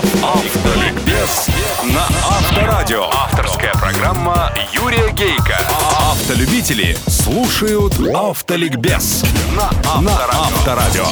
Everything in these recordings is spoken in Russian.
Автоликбез на Авторадио. Авторская программа Юрия Гейка. Автолюбители слушают Автоликбез на Авторадио.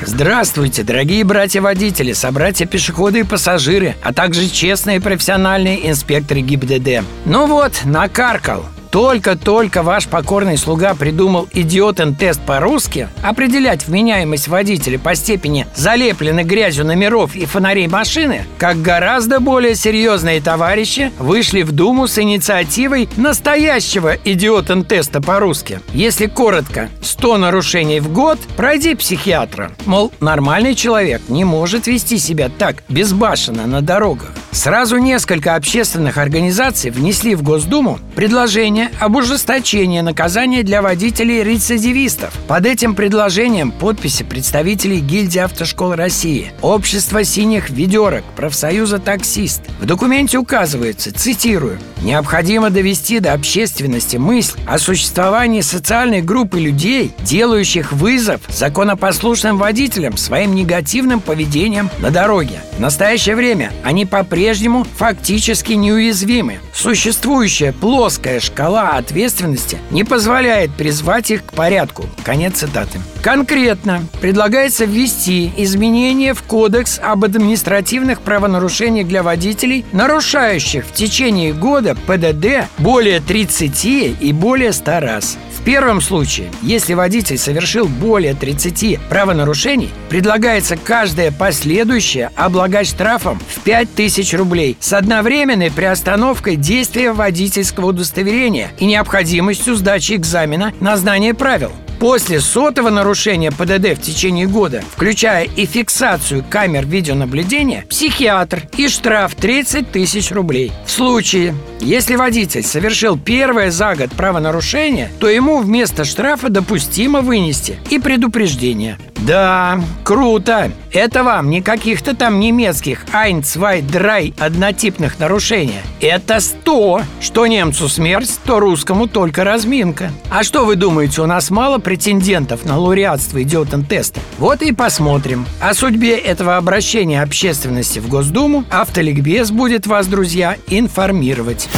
Здравствуйте, дорогие братья-водители, собратья-пешеходы и пассажиры, а также честные профессиональные инспекторы ГИБДД. Ну вот, накаркал. Только-только ваш покорный слуга придумал идиотен тест по-русски определять вменяемость водителя по степени залепленных грязью номеров и фонарей машины, как гораздо более серьезные товарищи вышли в Думу с инициативой настоящего идиотен теста по-русски. Если коротко, 100 нарушений в год, пройди психиатра. Мол, нормальный человек не может вести себя так безбашенно на дорогах. Сразу несколько общественных организаций внесли в Госдуму предложение об ужесточении наказания для водителей-рецидивистов. Под этим предложением подписи представителей гильдии автошкол России, Общества синих ведерок, профсоюза таксист. В документе указывается, цитирую, «Необходимо довести до общественности мысль о существовании социальной группы людей, делающих вызов законопослушным водителям своим негативным поведением на дороге. В настоящее время они по-прежнему по-прежнему фактически неуязвимы. Существующая плоская шкала ответственности не позволяет призвать их к порядку. Конец цитаты. Конкретно предлагается ввести изменения в Кодекс об административных правонарушениях для водителей, нарушающих в течение года ПДД более 30 и более 100 раз первом случае, если водитель совершил более 30 правонарушений, предлагается каждое последующее облагать штрафом в 5000 рублей с одновременной приостановкой действия водительского удостоверения и необходимостью сдачи экзамена на знание правил. После сотого нарушения ПДД в течение года, включая и фиксацию камер видеонаблюдения, психиатр и штраф 30 тысяч рублей. В случае, если водитель совершил первое за год правонарушение, то ему вместо штрафа допустимо вынести и предупреждение. Да, круто. Это вам не каких-то там немецких ein, zwei, drei однотипных нарушений. Это сто. Что немцу смерть, то русскому только разминка. А что вы думаете, у нас мало претендентов на лауреатство идиотен-теста? Вот и посмотрим. О судьбе этого обращения общественности в Госдуму Автоликбез будет вас, друзья, информировать.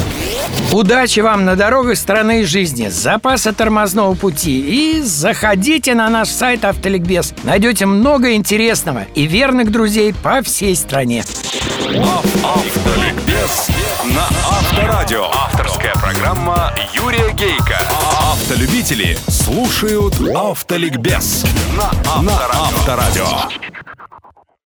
Удачи вам на дорогах страны и жизни, запаса тормозного пути и заходите на наш сайт Автоликбез. Найдете много интересного и верных друзей по всей стране. Автоликбез на Авторадио. Авторская программа Юрия Гейка. Автолюбители слушают Автоликбез на Авторадио.